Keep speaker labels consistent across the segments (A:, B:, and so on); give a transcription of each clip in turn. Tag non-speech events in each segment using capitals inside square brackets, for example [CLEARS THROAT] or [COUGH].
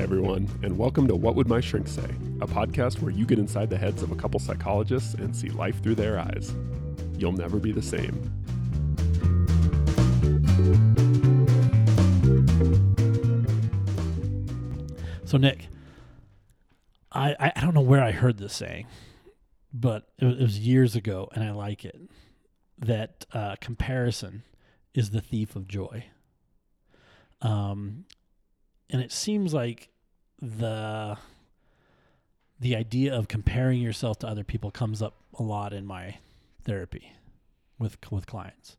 A: Hi, everyone, and welcome to What Would My Shrink Say, a podcast where you get inside the heads of a couple psychologists and see life through their eyes. You'll never be the same.
B: So Nick, I I don't know where I heard this saying, but it was, it was years ago, and I like it. That uh, comparison is the thief of joy. Um, and it seems like the the idea of comparing yourself to other people comes up a lot in my therapy with with clients.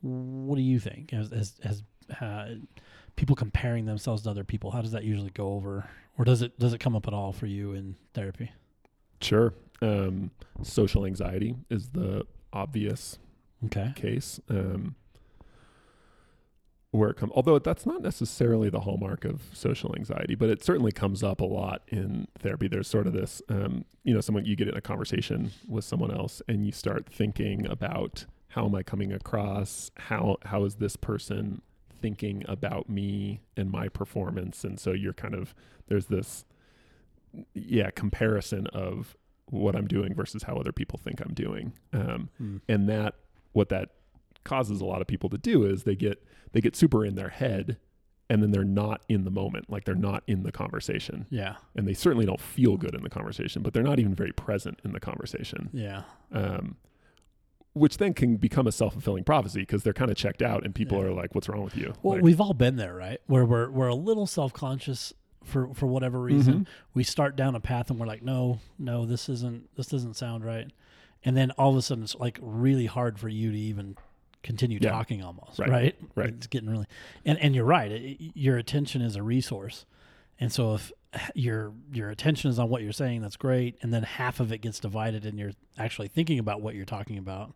B: What do you think? As as, as uh, people comparing themselves to other people, how does that usually go over, or does it does it come up at all for you in therapy?
A: Sure. Um, social anxiety is the obvious
B: Okay.
A: case. Um, where it comes, although that's not necessarily the hallmark of social anxiety, but it certainly comes up a lot in therapy. There's sort of this, um, you know, someone you get in a conversation with someone else, and you start thinking about how am I coming across? How how is this person thinking about me and my performance? And so you're kind of there's this, yeah, comparison of what I'm doing versus how other people think I'm doing. Um,
B: Mm.
A: and that what that causes a lot of people to do is they get they get super in their head and then they're not in the moment like they're not in the conversation
B: Yeah.
A: and they certainly don't feel good in the conversation but they're not even very present in the conversation
B: Yeah.
A: um, which then can become a self-fulfilling prophecy because they're kind of checked out and people
B: Yeah.
A: are like what's wrong with you
B: Well,
A: Like,
B: we've all been there, right? Where we're we're a little self conscious for for whatever reason.
A: Mhm.
B: We start down a path and we're like, no, no, this isn't this doesn't sound right. And then all of a sudden, it's like really hard for you to even continue
A: Yeah.
B: talking, almost,
A: Right.
B: right?
A: Right.
B: It's getting really, and and you're right. It, your attention is a resource, and so if your your attention is on what you're saying, that's great. And then half of it gets divided, and you're actually thinking about what you're talking about,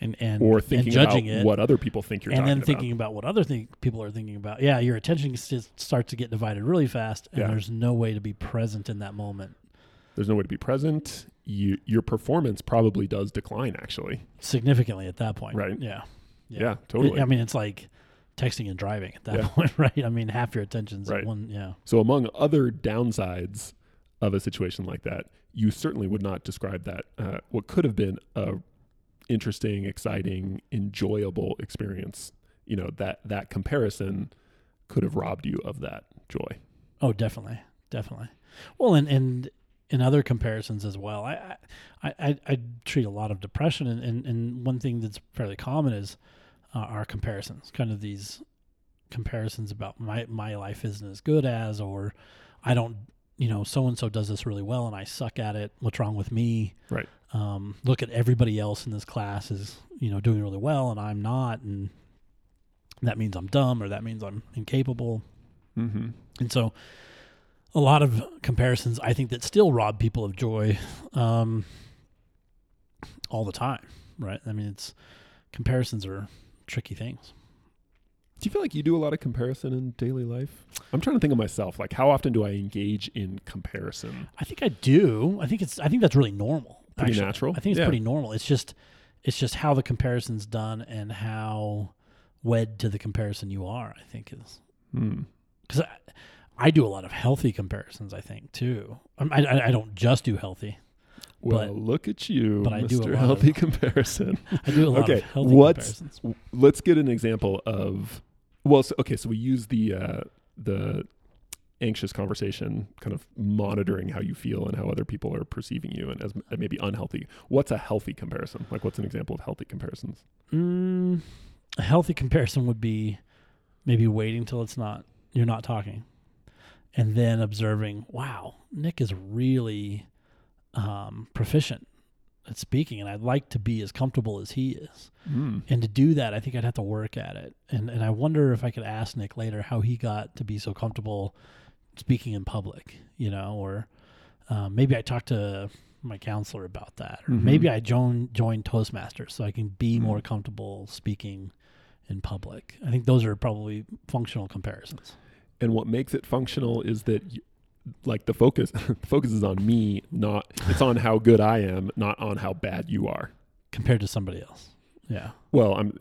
B: and and
A: or
B: and
A: thinking
B: judging
A: about
B: it,
A: what other people think you're
B: and then
A: about.
B: thinking about what other thing people are thinking about. Yeah, your attention starts to get divided really fast, and
A: Yeah.
B: there's no way to be present in that moment
A: there's no way to be present you your performance probably does decline actually
B: significantly at that point.
A: Right.
B: Yeah.
A: yeah, totally
B: I mean, it's like texting and driving at that
A: Yeah.
B: point, [LAUGHS] right? I mean, half your attention's
A: Right.
B: one. Yeah.
A: So, among other downsides of a situation like that, you certainly would not describe that uh, what could have been a interesting, exciting, enjoyable experience. You know that that comparison could have robbed you of that joy.
B: Oh, definitely, definitely. Well, and and in other comparisons as well, I I I, I treat a lot of depression, and, and and one thing that's fairly common is uh, our comparisons, kind of these comparisons about my my life isn't as good as, or I don't, you know, so and so does this really well, and I suck at it. What's wrong with me?
A: Right.
B: Um, look at everybody else in this class is you know doing really well, and I'm not, and that means I'm dumb, or that means I'm incapable.
A: Mm-hmm.
B: And so a lot of comparisons I think that still rob people of joy um, all the time, right? I mean, it's comparisons are tricky things.
A: Do you feel like you do a lot of comparison in daily life? I'm trying to think of myself. Like, how often do I engage in comparison?
B: I think I do. I think it's I think that's really normal.
A: Pretty
B: actually.
A: natural?
B: I think it's
A: Yeah.
B: pretty normal. It's just it's just how the comparison's done and how wed to the comparison you are, I think is
A: Hmm.
B: because I, I do a lot of healthy comparisons. I think too. Um, I, I, I don't just do healthy.
A: Well,
B: But-
A: look at you,
B: but I
A: Mr. [LAUGHS]
B: do a lot of-
A: Healthy Comparison.
B: I do a lot
A: Okay,
B: of healthy
A: what's-
B: comparisons.
A: let's get an example of well so, okay so we use the uh the anxious conversation kind of monitoring how you feel and how other people are perceiving you and as maybe unhealthy what's a healthy comparison like what's an example of healthy comparisons
B: Mm, a healthy comparison would be maybe waiting till it's not you're not talking, and then observing. Wow, Nick is really um, proficient at speaking, and I'd like to be as comfortable as he is.
A: mm.
B: And to do that, I think I'd have to work at it. And and I wonder if I could ask Nick later how he got to be so comfortable speaking in public. You know, or um, maybe I talked to my counselor about that, or
A: Mhm.
B: maybe I join join Toastmasters so I can be
A: Mm.
B: more comfortable speaking in public. I think those are probably functional comparisons.
A: And what makes it functional is that y like the focus [LAUGHS] the focus is on me not it's on how good i am not on how bad you are
B: compared to somebody else. Yeah.
A: well i'm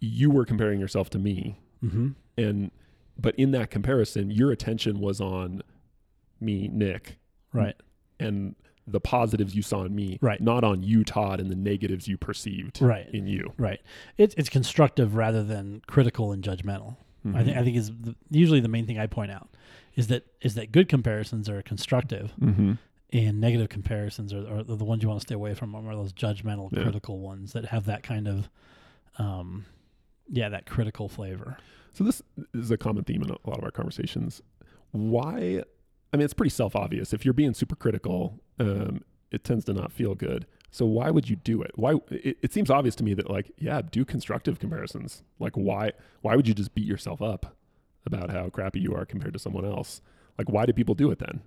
A: you were comparing yourself to me
B: Mm-hmm.
A: and but in that comparison, your attention was on me, Nick,
B: Right.
A: and the positives you saw in me,
B: Right.
A: not on you, Todd, and the negatives you perceived
B: Right.
A: in you.
B: Right. It's it's constructive rather than critical and judgmental. I think I think is the, usually the main thing I point out is that is that good comparisons are constructive
A: Mm-hmm.
B: and negative comparisons are, are the ones you want to stay away from are those judgmental
A: Yeah.
B: critical ones that have that kind of um yeah that critical flavor
A: So this is a common theme in a lot of our conversations. Why? I mean, it's pretty self obvious. If you're being super critical, um, it tends to not feel good. So why would you do it? Why? It, it seems obvious to me that like, yeah, do constructive comparisons. Like, why? Why would you just beat yourself up about how crappy you are compared to someone else? Like, why do people do it then?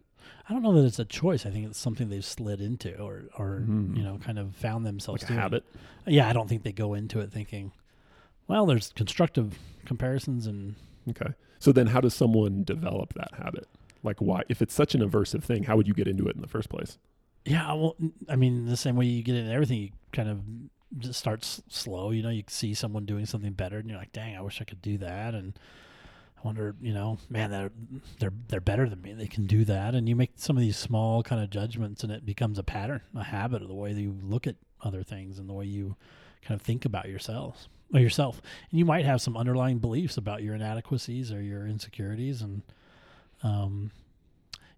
B: I don't know that it's a choice I think it's something they've slid into or or
A: Mhm.
B: you know kind of found themselves
A: Like
B: doing.
A: habit.
B: yeah I don't think they go into it thinking well there's constructive comparisons and
A: Okay. So then, how does someone develop that habit? Like, why? If it's such an aversive thing, how would you get into it in the first place?
B: Yeah, well, I mean, the same way you get into everything, you kind of just start s- slow. You know, you see someone doing something better, and you're like, "Dang, I wish I could do that." And I wonder, you know, man, they're they're they're better than me. They can do that, and you make some of these small kind of judgments, and it becomes a pattern, a habit of the way that you look at other things and the way you kind of think about yourselves or yourself. And you might have some underlying beliefs about your inadequacies or your insecurities, and um,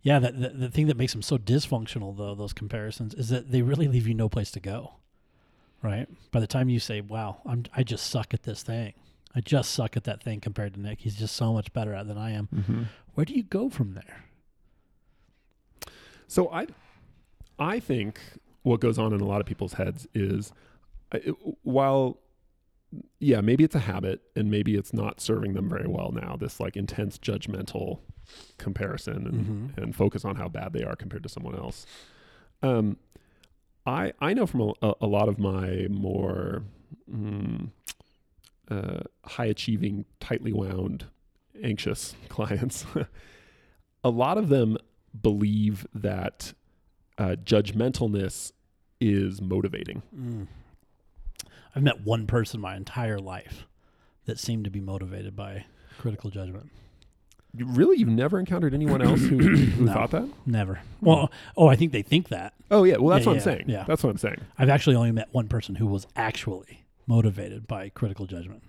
B: yeah, that the, the thing that makes them so dysfunctional, though, those comparisons, is that they really leave you no place to go. Right? By the time you say, "Wow, I'm I just suck at this thing. I just suck at that thing compared to Nick. He's just so much better at it than I am."
A: Mm-hmm.
B: Where do you go from there?
A: So I, I think what goes on in a lot of people's heads is, it, while, yeah, maybe it's a habit and maybe it's not serving them very well now. This like intense judgmental comparison and,
B: Mhm.
A: and focus on how bad they are compared to someone else. Um, I I know from a, a, a lot of my more mm, uh, high achieving, tightly wound, anxious [LAUGHS] clients. [LAUGHS] a lot of them believe that uh, judgmentalness is motivating.
B: Mm. I've met one person my entire life that seemed to be motivated by critical judgment.
A: Really, you've never encountered anyone else who, [CLEARS THROAT] who
B: No.
A: thought that?
B: Never. Well, oh, I think they think that.
A: Oh yeah, well that's
B: Yeah,
A: what
B: yeah,
A: I'm saying.
B: yeah.
A: That's what I'm saying.
B: I've actually only met one person who was actually motivated by critical judgment.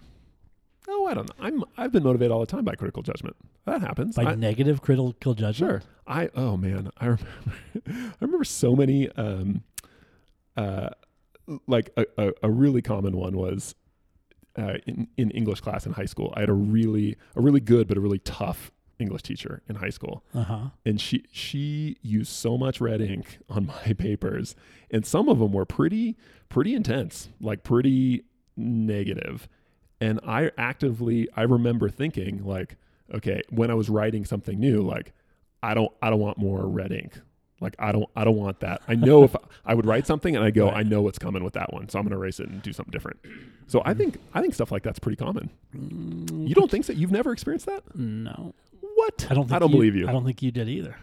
A: Oh, I don't know. I'm I've been motivated all the time by critical judgment. That happens.
B: By
A: I-
B: negative critical judgment?
A: Sure. I oh man, I remember [LAUGHS] I remember so many um uh like a, a, a really common one was uh in, in English class in high school. I had a really a really good but a really tough English teacher in high school.
B: Uh huh.
A: And she she used so much red ink [LAUGHS] on my papers and some of them were pretty pretty intense, like pretty negative. And I actively I remember thinking like okay, when I was writing something new, like I don't I don't want more red ink. Like I don't I don't want that. I know if I would write something and I go,
B: Right.
A: I know what's coming with that one, so I'm gonna erase it and do something different. So I think I think stuff like that's pretty common.
B: Mm,
A: You don't think so? You've never experienced that?
B: No.
A: What?
B: I don't think
A: I don't
B: you,
A: believe you.
B: I don't think you did either.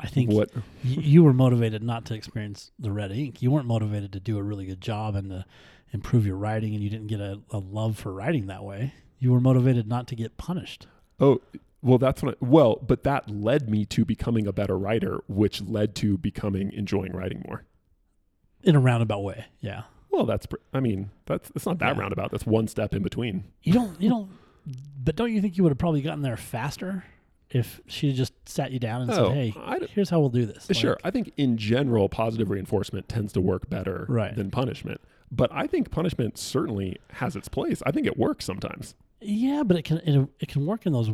B: I think
A: what?
B: y- you were motivated not to experience the red ink. You weren't motivated to do a really good job and to improve your writing, and you didn't get a, a love for writing that way. You were motivated not to get punished.
A: Oh, well, that's what. I, well, but that led me to becoming a better writer, which led to becoming enjoying writing more.
B: In a roundabout way, yeah.
A: Well, that's. I mean, that's it's not that
B: Yeah.
A: roundabout. That's one step in between.
B: You don't, you don't, but don't you think you would have probably gotten there faster if she had just sat you down and
A: Oh,
B: said, "Hey,
A: I d-
B: here's how we'll do this."
A: sure,
B: Like,
A: I think in general, positive reinforcement tends to work better
B: Right.
A: than punishment. But I think punishment certainly has its place. I think it works sometimes.
B: Yeah, but it can it, it can work in those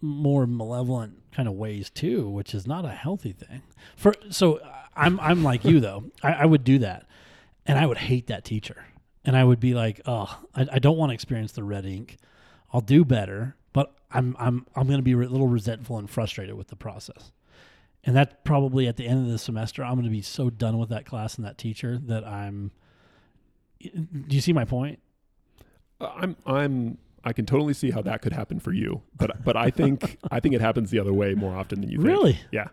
B: more malevolent kind of ways too, which is not a healthy thing. For so I'm I'm like you though. [LAUGHS] I, I would do that, and I would hate that teacher, and I would be like, oh, I, I don't want to experience the red ink. I'll do better, but I'm I'm I'm going to be a little resentful and frustrated with the process. And that probably at the end of the semester, I'm going to be so done with that class and that teacher that I'm. Do you see my point?
A: I'm. I'm. I can totally see how that could happen for you, but but I think I think it happens the other way more often than you think.
B: Really?
A: Yeah.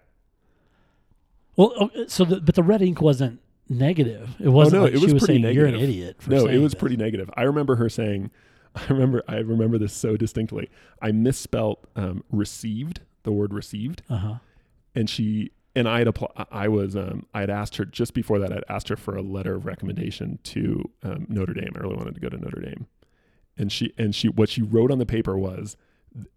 B: Well, oh, so the, but the red ink wasn't negative. It wasn't
A: Oh, no,
B: like
A: it
B: she
A: was
B: was
A: pretty
B: saying you're an idiot. For
A: No, it was
B: this."
A: pretty negative. I remember her saying, [LAUGHS] I remember I remember this so distinctly. I misspelt um, received the word received,
B: Uh huh.
A: and she and I had appl- I was um, I had asked her just before that I'd asked her for a letter of recommendation to um, Notre Dame. I really wanted to go to Notre Dame, and she and she what she wrote on the paper was,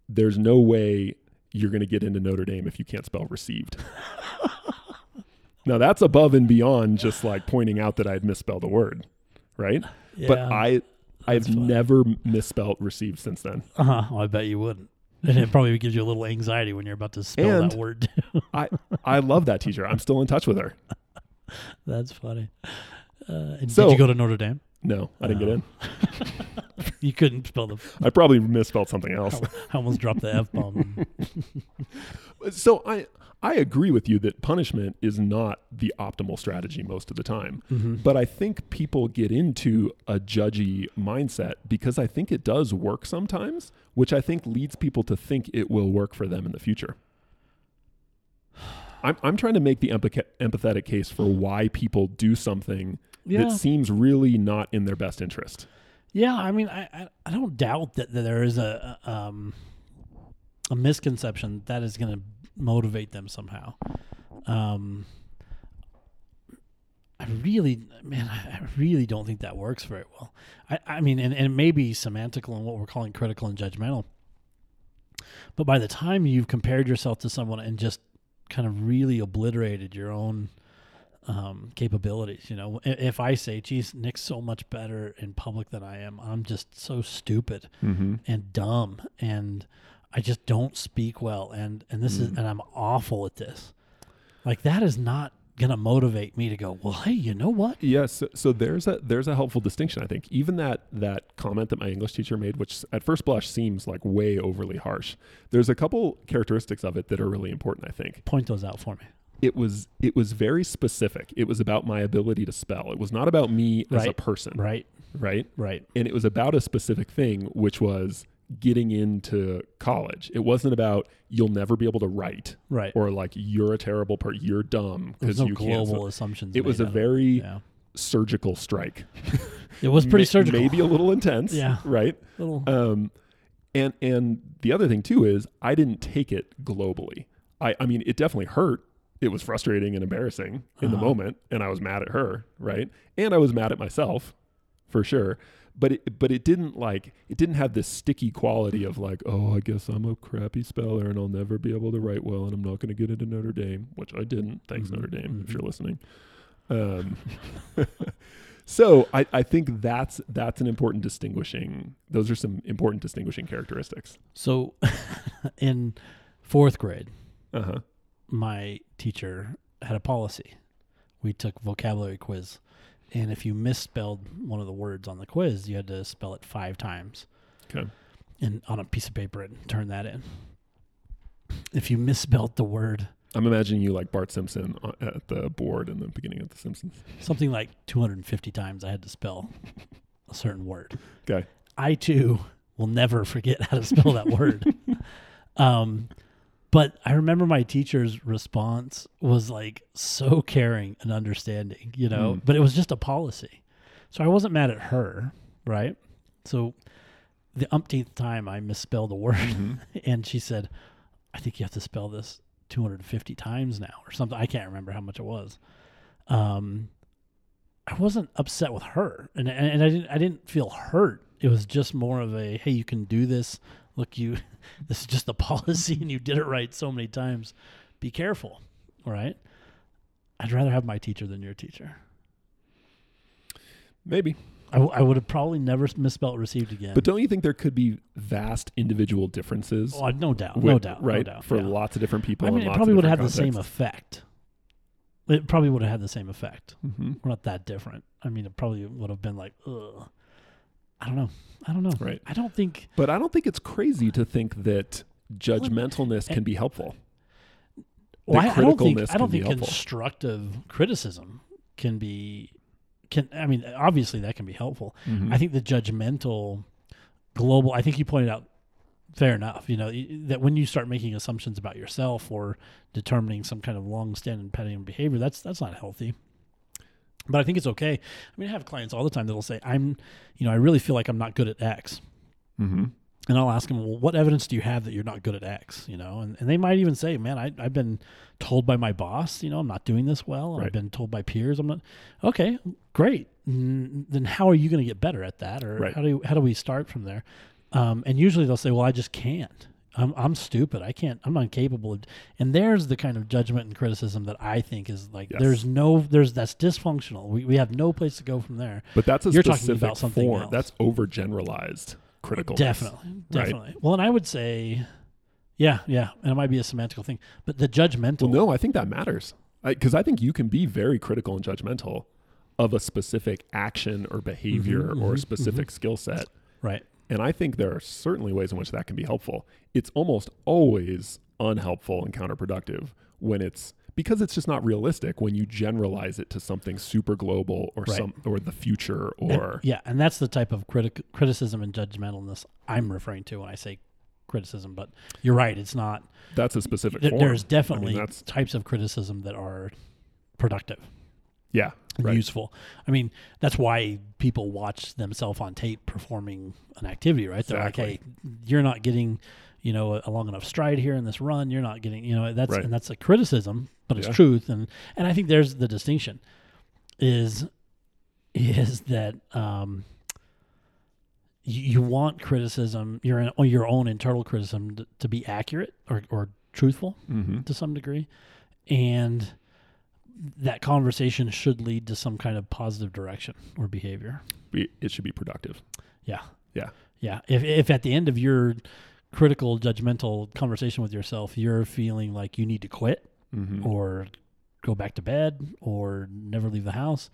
A: "There's no way you're going to get into Notre Dame if you can't spell received." [LAUGHS] now that's above and beyond just like pointing out that I'd misspelled a word, right?
B: Yeah.
A: But I I've
B: fine.
A: never misspelled received since then.
B: Uh huh. Well, I bet you wouldn't. And [LAUGHS] it probably gives you a little anxiety when you're about to spell
A: And-
B: that word. [LAUGHS]
A: I I love that teacher. I'm still in touch with her. [LAUGHS]
B: That's funny. Uh, and
A: So-
B: did you go to Notre Dame?
A: No, I didn't get
B: Oh.
A: in. [LAUGHS]
B: You couldn't spell the.
A: I probably misspelled something else.
B: I almost dropped the f bomb. [LAUGHS]
A: So I I agree with you that punishment is not the optimal strategy most of the time.
B: mm-hmm.
A: But I think people get into a judgy mindset because I think it does work sometimes, which I think leads people to think it will work for them in the future. [SIGHS] I'm, I'm trying to make the empath- empathetic case for why people do something
B: Yeah.
A: that seems really not in their best interest.
B: Yeah, I mean, I, I, I don't doubt that, that there is a a, um, a misconception that is going to motivate them somehow. Um, I really, man, I really don't think that works very well. I, I mean, and, and it may be semantical in what we're calling critical and judgmental. But by the time you've compared yourself to someone and just kind of really obliterated your own um, capabilities. You know, if I say, "Geez, Nick's so much better in public than I am," I'm just so stupid
A: Mm-hmm.
B: and dumb, and I just don't speak well, and and this is
A: Mm.
B: and I'm awful at this. Like that is not gonna motivate me to go. Well, hey, you know what?
A: Yes, so, so there's a there's a helpful distinction. I think even that that comment that my English teacher made, which at first blush seems like way overly harsh, there's a couple characteristics of it that are really important. I think
B: Point those out for me.
A: It was it was very specific. It was about my ability to spell. It was not about me as a person,
B: Right,
A: right?
B: right,
A: And it was about a specific thing, which was getting into college. It wasn't about you'll never be able to write
B: right.
A: or like you're a terrible person, you're dumb because
B: no
A: you can't.
B: assumptions.
A: It was a very
B: yeah.
A: surgical strike.
B: It was pretty [LAUGHS]
A: May-
B: surgical.
A: maybe a little intense.
B: Yeah.
A: Right.
B: little.
A: Um, and and the other thing too is I didn't take it globally. I I mean it definitely hurt. It was frustrating and embarrassing in the
B: Uh-huh.
A: moment, and I was mad at her, right? And I was mad at myself, for sure. But it but it didn't like it didn't have this sticky quality of like oh I guess I'm a crappy speller and I'll never be able to write well and I'm not going to get into Notre Dame, which I didn't. Thanks
B: Mhm,
A: Notre Dame if
B: mhm.
A: you're listening. Um, [LAUGHS] so I, I think that's that's an important distinguishing. Those are some important distinguishing characteristics.
B: so, [LAUGHS] in fourth grade,
A: Uh huh.
B: My teacher had a policy. We took vocabulary quiz, and if you misspelled one of the words on the quiz, you had to spell it five times.
A: Okay.
B: And on a piece of paper and turn that in. If you misspelled the word
A: I'm imagining you like Bart Simpson at the board in the beginning of The Simpsons.
B: something like 250 times, I had to spell a certain word.
A: Okay.
B: I too will never forget how to spell that word. [LAUGHS] Um, but I remember my teacher's response was like so caring and understanding, you know,
A: Mm.
B: but it was just a policy. So I wasn't mad at her, right? So the umpteenth time I misspelled a word
A: Mhm. [LAUGHS]
B: and she said, I think you have to spell this 250 times now or something. I can't remember how much it was. Um, I wasn't upset with her and, and, and I didn't, I didn't feel hurt. It was just more of a, Hey, you can do this. Look, you, [LAUGHS] this is just the [LAUGHS] policy and you did it right so many times. Be careful. All right. I'd rather have my teacher than your teacher.
A: Maybe.
B: I, w- I would have probably never misspelled received again.
A: But don't you think there could be vast individual differences?
B: oh, no doubt, no doubt,
A: Right.
B: no doubt.
A: For
B: yeah.
A: lots of different people.
B: I mean, it probably would have had the same effect. It probably would have had the same effect.
A: Mhm.
B: We're not that different. I mean, it probably would have been like, ugh. I don't know. I don't know.
A: Right.
B: I don't think.
A: But I don't think it's crazy to think that judgmentalness can be helpful.
B: Well, I, I don't think. I don't think constructive criticism can be. Can I mean? Obviously, that can be helpful.
A: Mhm.
B: I think the judgmental, global. I think you pointed out. Fair enough. You know that when you start making assumptions about yourself or determining some kind of long-standing pattern of behavior, that's that's not healthy. But I think it's okay. I mean, I have clients all the time that'll say, "I'm, you know, I really feel like I'm not good at X,"
A: Mm-hmm.
B: and I'll ask them, well, what evidence do you have that you're not good at X? You know, and, and they might even say, man, I, I've been told by my boss, you know, I'm not doing this well.
A: Right.
B: I've been told by peers, I'm not. Okay, great. Mm, Then how are you going to get better at that, or
A: Right.
B: how do you, how do we start from there? Um, and usually they'll say, well, I just can't. I'm I'm stupid. I can't. I'm incapable of. And there's the kind of judgment and criticism that I think is like
A: Yes.
B: there's no there's that's dysfunctional. We we have no place to go from there.
A: But that's a
B: You're talking about something
A: form.
B: else.
A: That's overgeneralized critical.
B: Definitely,
A: Right.
B: definitely. Well, and I would say, yeah, yeah, and it might be a semantical thing, but the judgmental.
A: Well, no, I think that matters because I, think you can be very critical and judgmental of a specific action or behavior
B: Mhm,
A: or a
B: mhm,
A: specific skill set.
B: right?
A: And I think there are certainly ways in which that can be helpful. It's almost always unhelpful and counterproductive when it's because it's just not realistic when you generalize it to something super global or
B: Right.
A: some or the future
B: And-
A: or
B: yeah, and that's the type of critic criticism and judgmentalness I'm referring to when I say criticism. But you're right; it's not.
A: that's a specific form.
B: there's definitely
A: that's-
B: types of criticism that are productive
A: yeah, right.
B: useful. I mean, that's why people watch themselves on tape performing an activity, right? They're like,
A: Exactly.
B: "Hey, you're not getting, you know, a long enough stride here in this run. You're not getting, you know, that's
A: Right.
B: and that's a criticism, but it's
A: Yeah.
B: truth, and and I think there's the distinction, is is that um, you, you want criticism, your your own internal criticism to, to be accurate or or truthful
A: hmm
B: to some degree, and that conversation should lead to some kind of positive direction or behavior.
A: It should be productive.
B: Yeah.
A: Yeah.
B: Yeah. If if at the end of your critical, judgmental conversation with yourself, you're feeling like you need to quit
A: hmm
B: or go back to bed or never leave the house,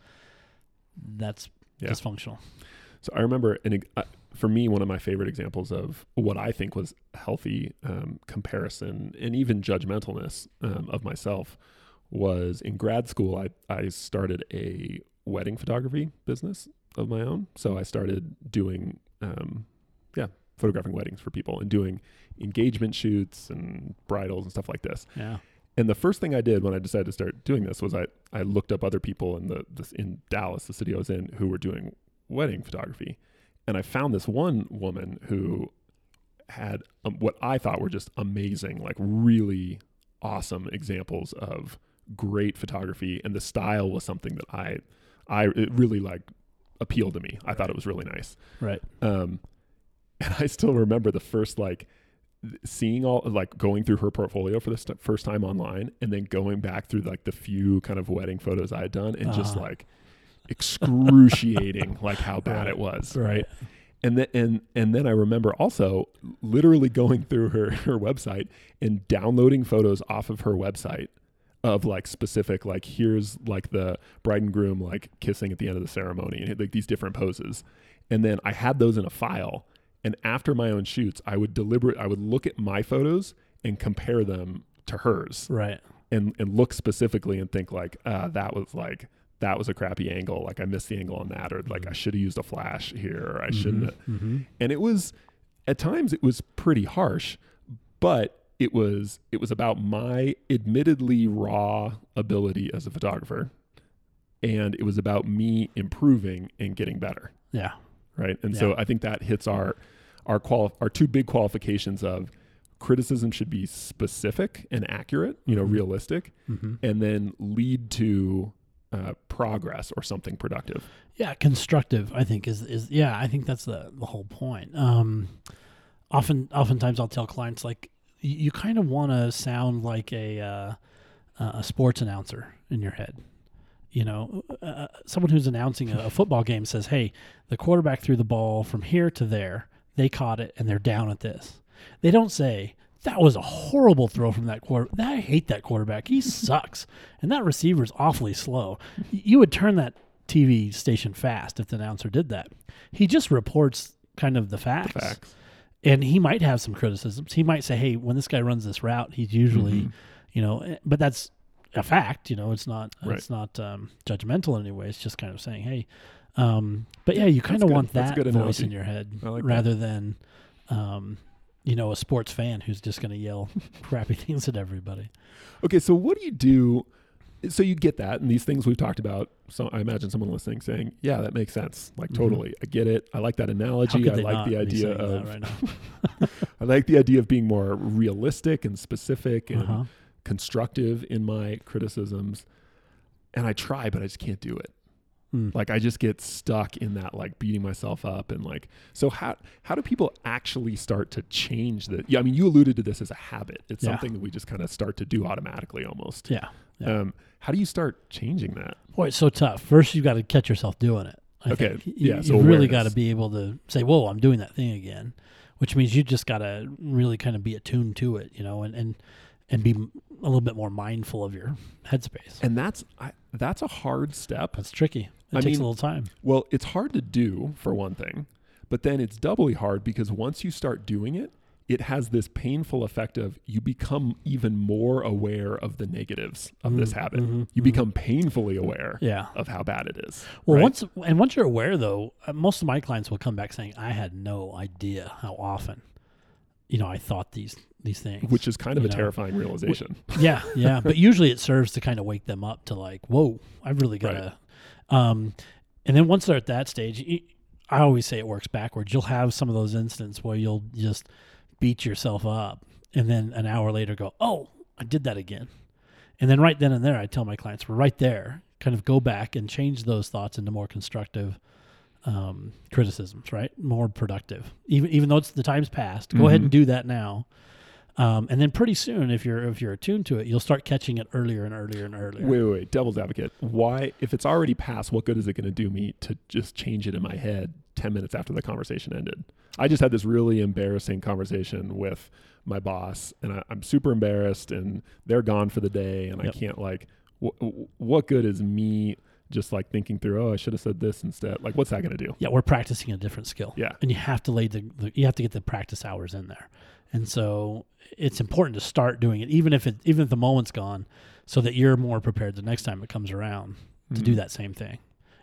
B: that's
A: Yeah.
B: dysfunctional.
A: So I remember, an, uh, for me, one of my favorite examples of what I think was healthy um, comparison and even judgmentalness um, of myself was in grad school. I, I started a wedding photography business of my own. So I started doing, um, yeah, photographing weddings for people and doing engagement shoots and bridals and stuff like this.
B: Yeah.
A: And the first thing I did when I decided to start doing this was I, I looked up other people in the this in Dallas, the city I was in, who were doing wedding photography, and I found this one woman who had um, what I thought were just amazing, like really awesome examples of great photography, and the style was something that I I it really like appealed to me. I thought it was really nice.
B: Right.
A: Um, [LAUGHS] and I still remember the first like seeing all like going through her portfolio for the st- first time online, and then going back through like the few kind of wedding photos I had done, and just
B: Uh-huh.
A: like excruciating [LAUGHS] like how bad
B: Right.
A: it was.
B: Right.
A: And then and and then I remember also literally going through her [LAUGHS] her website and downloading photos off of her website of like specific like here's like the bride and groom like kissing at the end of the ceremony and like these different poses. And then I had those in a file and after my own shoots I would deliberate I would look at my photos and compare them to hers
B: Right.
A: and and look specifically and think like uh, that was like that was a crappy angle like I missed the angle on that or like I should have used a flash here or I shouldn't have
B: Mm-hmm.
A: and it was at times it was pretty harsh but it was it was about my admittedly raw ability as a photographer and it was about me improving and getting better
B: Yeah.
A: right and so i think that hits our our qual our two big qualifications of criticism should be specific and accurate you know
B: Mhm.
A: realistic
B: Mm-hmm.
A: and then lead to uh, progress or something productive
B: Yeah, constructive. I think is is yeah. I think that's the the whole point. Um, often, oftentimes, I'll tell clients like you, kind of want to sound like a uh, a sports announcer in your head. You know, uh, someone who's announcing a, a football game says, "Hey, the quarterback threw the ball from here to there. They caught it, and they're down at this." They don't say. That was a horrible throw from that quarter. I hate that quarterback. He [LAUGHS] sucks, and that receiver's awfully slow. You would turn that TV station fast if the announcer did that. He just reports kind of the facts.
A: the facts
B: And he might have some criticisms. He might say, hey, when this guy runs this route, he's usually,
A: Mhm.
B: you know, eh, but that's a fact, you know, it's not,
A: Right.
B: it's not um, judgmental in any way. It's just kind of saying, hey, um, but yeah, you kind of want that voice in your head
A: like that.
B: rather than, um, you know, a sports fan who's just going to yell [LAUGHS] crappy things at everybody.
A: Okay, so what do you do so you get that, and these things we've talked about. So I imagine someone listening saying, "Yeah, that makes sense. Like
B: Mhm.
A: totally, I get it. I like that analogy. I like the idea of
B: right. [LAUGHS]
A: I like the idea of being more realistic and specific and
B: Uh-huh.
A: constructive in my criticisms. And I try, but I just can't do it.
B: Hmm.
A: Like I just get stuck in that like beating myself up and like so how how do people actually start to change the yeah, I mean you alluded to this as a habit. It's
B: Yeah.
A: something that we just kind of start to do automatically almost.
B: Yeah. Yeah.
A: Um how do you start changing that?
B: Boy, it's so tough. First, you've got to catch yourself doing it. I
A: Okay,
B: think. You,
A: yeah, so
B: you've really got to be able to say, "Whoa, I'm doing that thing again," which means you just got to really kind of be attuned to it, you know, and and and be a little bit more mindful of your headspace.
A: And that's I, that's a hard step.
B: That's tricky. It
A: I
B: takes
A: mean-
B: a little time.
A: Well, it's hard to do for one thing, but then it's doubly hard because once you start doing it, it has this painful effect of you become even more aware of the negatives of this
B: Mhm,
A: habit.
B: mhm,
A: You
B: mhm.
A: become painfully aware
B: Yeah.
A: of how bad it is.
B: Well,
A: right?
B: once and once you're aware, though, uh, most of my clients will come back saying, "I had no idea how often, you know, I thought these these things."
A: which is kind of a
B: know,
A: terrifying realization.
B: yeah, yeah. [LAUGHS] But usually it serves to kind of wake them up to like, whoa, I've really got to. Um, and then once they're at that stage, I always say it works backwards. You'll have some of those instances where you'll just beat yourself up, and then an hour later go, oh, I did that again. And then right then and there, I tell my clients, we're right there. Kind of go back and change those thoughts into more constructive um, criticisms, right? More productive. Even even though it's the time's passed, go ahead
A: Mhm.
B: and do that now. Um, and then pretty soon, if you're if you're attuned to it, you'll start catching it earlier and earlier and earlier.
A: Wait, wait, wait, devil's advocate. Why, if it's already passed, what good is it going to do me to just change it in my head 10 minutes after the conversation ended? I just had this really embarrassing conversation with my boss, and I, I'm super embarrassed, and they're gone for the day, and
B: Yep.
A: I can't, like, wh- wh- what good is me just like thinking through, oh, I should have said this instead? Like, what's that going to do?
B: Yeah, we're practicing a different skill.
A: Yeah.
B: and you have to lay the, the you have to get the practice hours in there, and so it's important to start doing it, even if it even if the moment's gone, so that you're more prepared the next time it comes around to do
A: Mhm.
B: that same thing,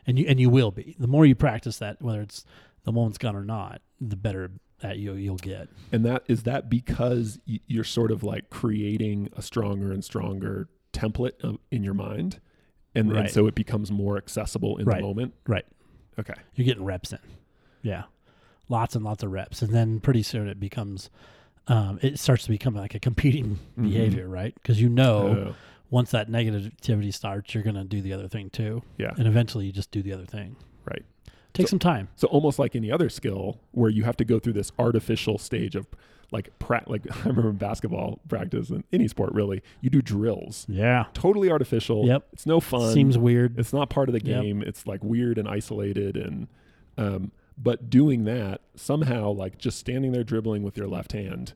B: and you and you will be. The more you practice that, whether it's the moment's gone or not, the better that you you'll get.
A: And that is that because you're sort of like creating a stronger and stronger template in your mind, and, and
B: Right.
A: so it becomes more accessible in
B: Right.
A: the moment.
B: Right.
A: Okay.
B: You're getting reps in. Yeah. Lots and lots of reps. And then pretty soon it becomes, um, it starts to become like a competing
A: Mhm.
B: behavior, right? Because you know,
A: Uh,
B: once that negativity starts, you're going to do the other thing too.
A: yeah.
B: And eventually you just do the other thing.
A: Right.
B: Take
A: So-
B: some time.
A: So almost like any other skill, where you have to go through this artificial stage of like pra- like [LAUGHS] I remember basketball practice and any sport really, you do drills,
B: Yeah.
A: totally artificial.
B: Yep.
A: It's no fun.
B: Seems weird.
A: It's not part of the
B: Yep.
A: game. It's like weird and isolated and um but doing that somehow like just standing there dribbling with your left hand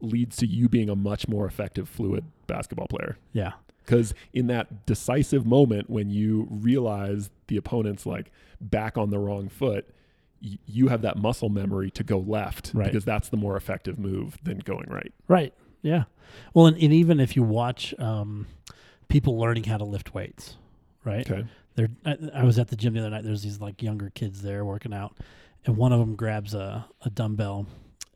A: leads to you being a much more effective fluid basketball player.
B: Yeah.
A: Cuz in that decisive moment when you realize the opponent's like back on the wrong foot, y- you have that muscle memory to go left
B: Right.
A: because that's the more effective move than going right.
B: Right. Yeah. Well, and, and even if you watch um, people learning how to lift weights, right?
A: Okay.
B: They're, I, I was at the gym the other night. There's these like younger kids there working out, and one of them grabs a, a dumbbell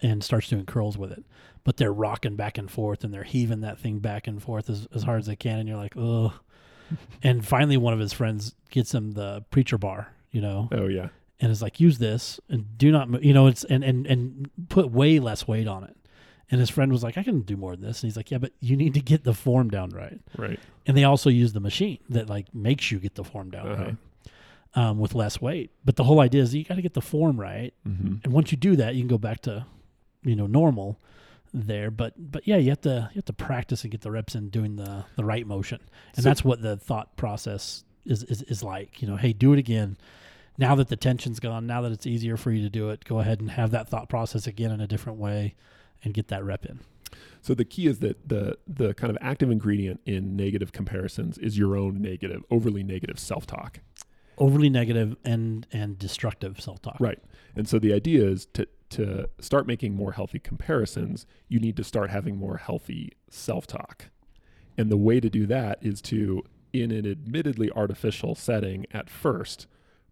B: and starts doing curls with it. But they're rocking back and forth and they're heaving that thing back and forth as, as hard as they can. And you're like, ugh. [LAUGHS] and finally, one of his friends gets him the preacher bar, you know,
A: Oh yeah.
B: and is like, use this and do not, you know, it's and and and put way less weight on it. And his friend was like, I can do more than this. And he's like, Yeah, but you need to get the form down right.
A: Right.
B: And they also use the machine that like makes you get the form down
A: Uh-huh.
B: right um, with less weight. But the whole idea is you got to get the form right,
A: Mhm.
B: and once you do that, you can go back to, you know, normal there. But but yeah, you have to you have to practice and get the reps in doing the the right motion, and
A: So-
B: that's what the thought process is, is is like. You know, hey, do it again. Now that the tension's gone, now that it's easier for you to do it, go ahead and have that thought process again in a different way, and get that rep in.
A: So the key is that the the kind of active ingredient in negative comparisons is your own negative, overly negative self-talk.
B: Overly negative and and destructive self talk.
A: Right. And so the idea is to to start making more healthy comparisons, you need to start having more healthy self-talk. And the way to do that is to in an admittedly artificial setting at first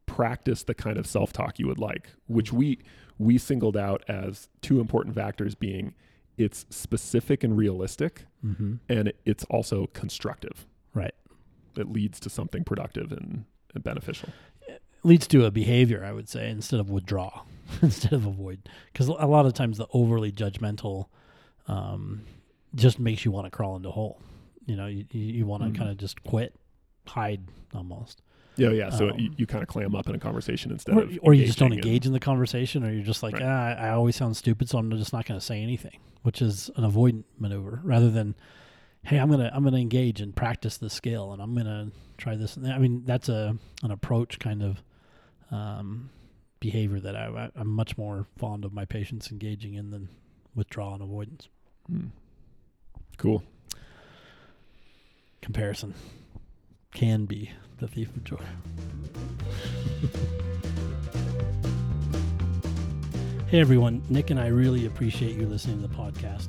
A: practice the kind of self-talk you would like, which we we singled out as two important factors being it's specific and realistic
B: Mm-hmm.
A: and it's also constructive.
B: Right.
A: It leads to something productive and, and beneficial.
B: leads to a behavior, I would say, instead of withdraw, [LAUGHS] instead of avoid. Because a lot of times the overly judgmental um, just makes you want to crawl into a hole. You know, you, you, want to
A: Mhm.
B: kind of just quit, hide almost.
A: Yeah, yeah. So
B: Um,
A: you, you kind of clam up in a conversation instead
B: Or,
A: of
B: or you just don't engage in the conversation, or you're just like,
A: Right.
B: ah, I, always sound stupid, so I'm just not going to say anything, which is an avoidant maneuver rather than, hey, I'm gonna I'm gonna engage and practice the skill, and I'm gonna try this. And that. I mean, that's a an approach kind of um, behavior that I, I'm much more fond of my patients engaging in than withdrawal and avoidance.
A: Hmm. Cool.
B: Comparison can be the thief of joy. Hey everyone, Nick and I really appreciate you listening to the podcast.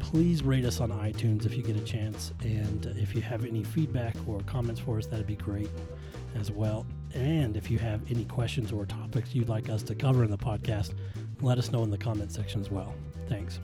B: Please rate us on iTunes if you get a chance. And if you have any feedback or comments for us, that'd be great as well. And if you have any questions or topics you'd like us to cover in the podcast, let us know in the comment section as well. Thanks.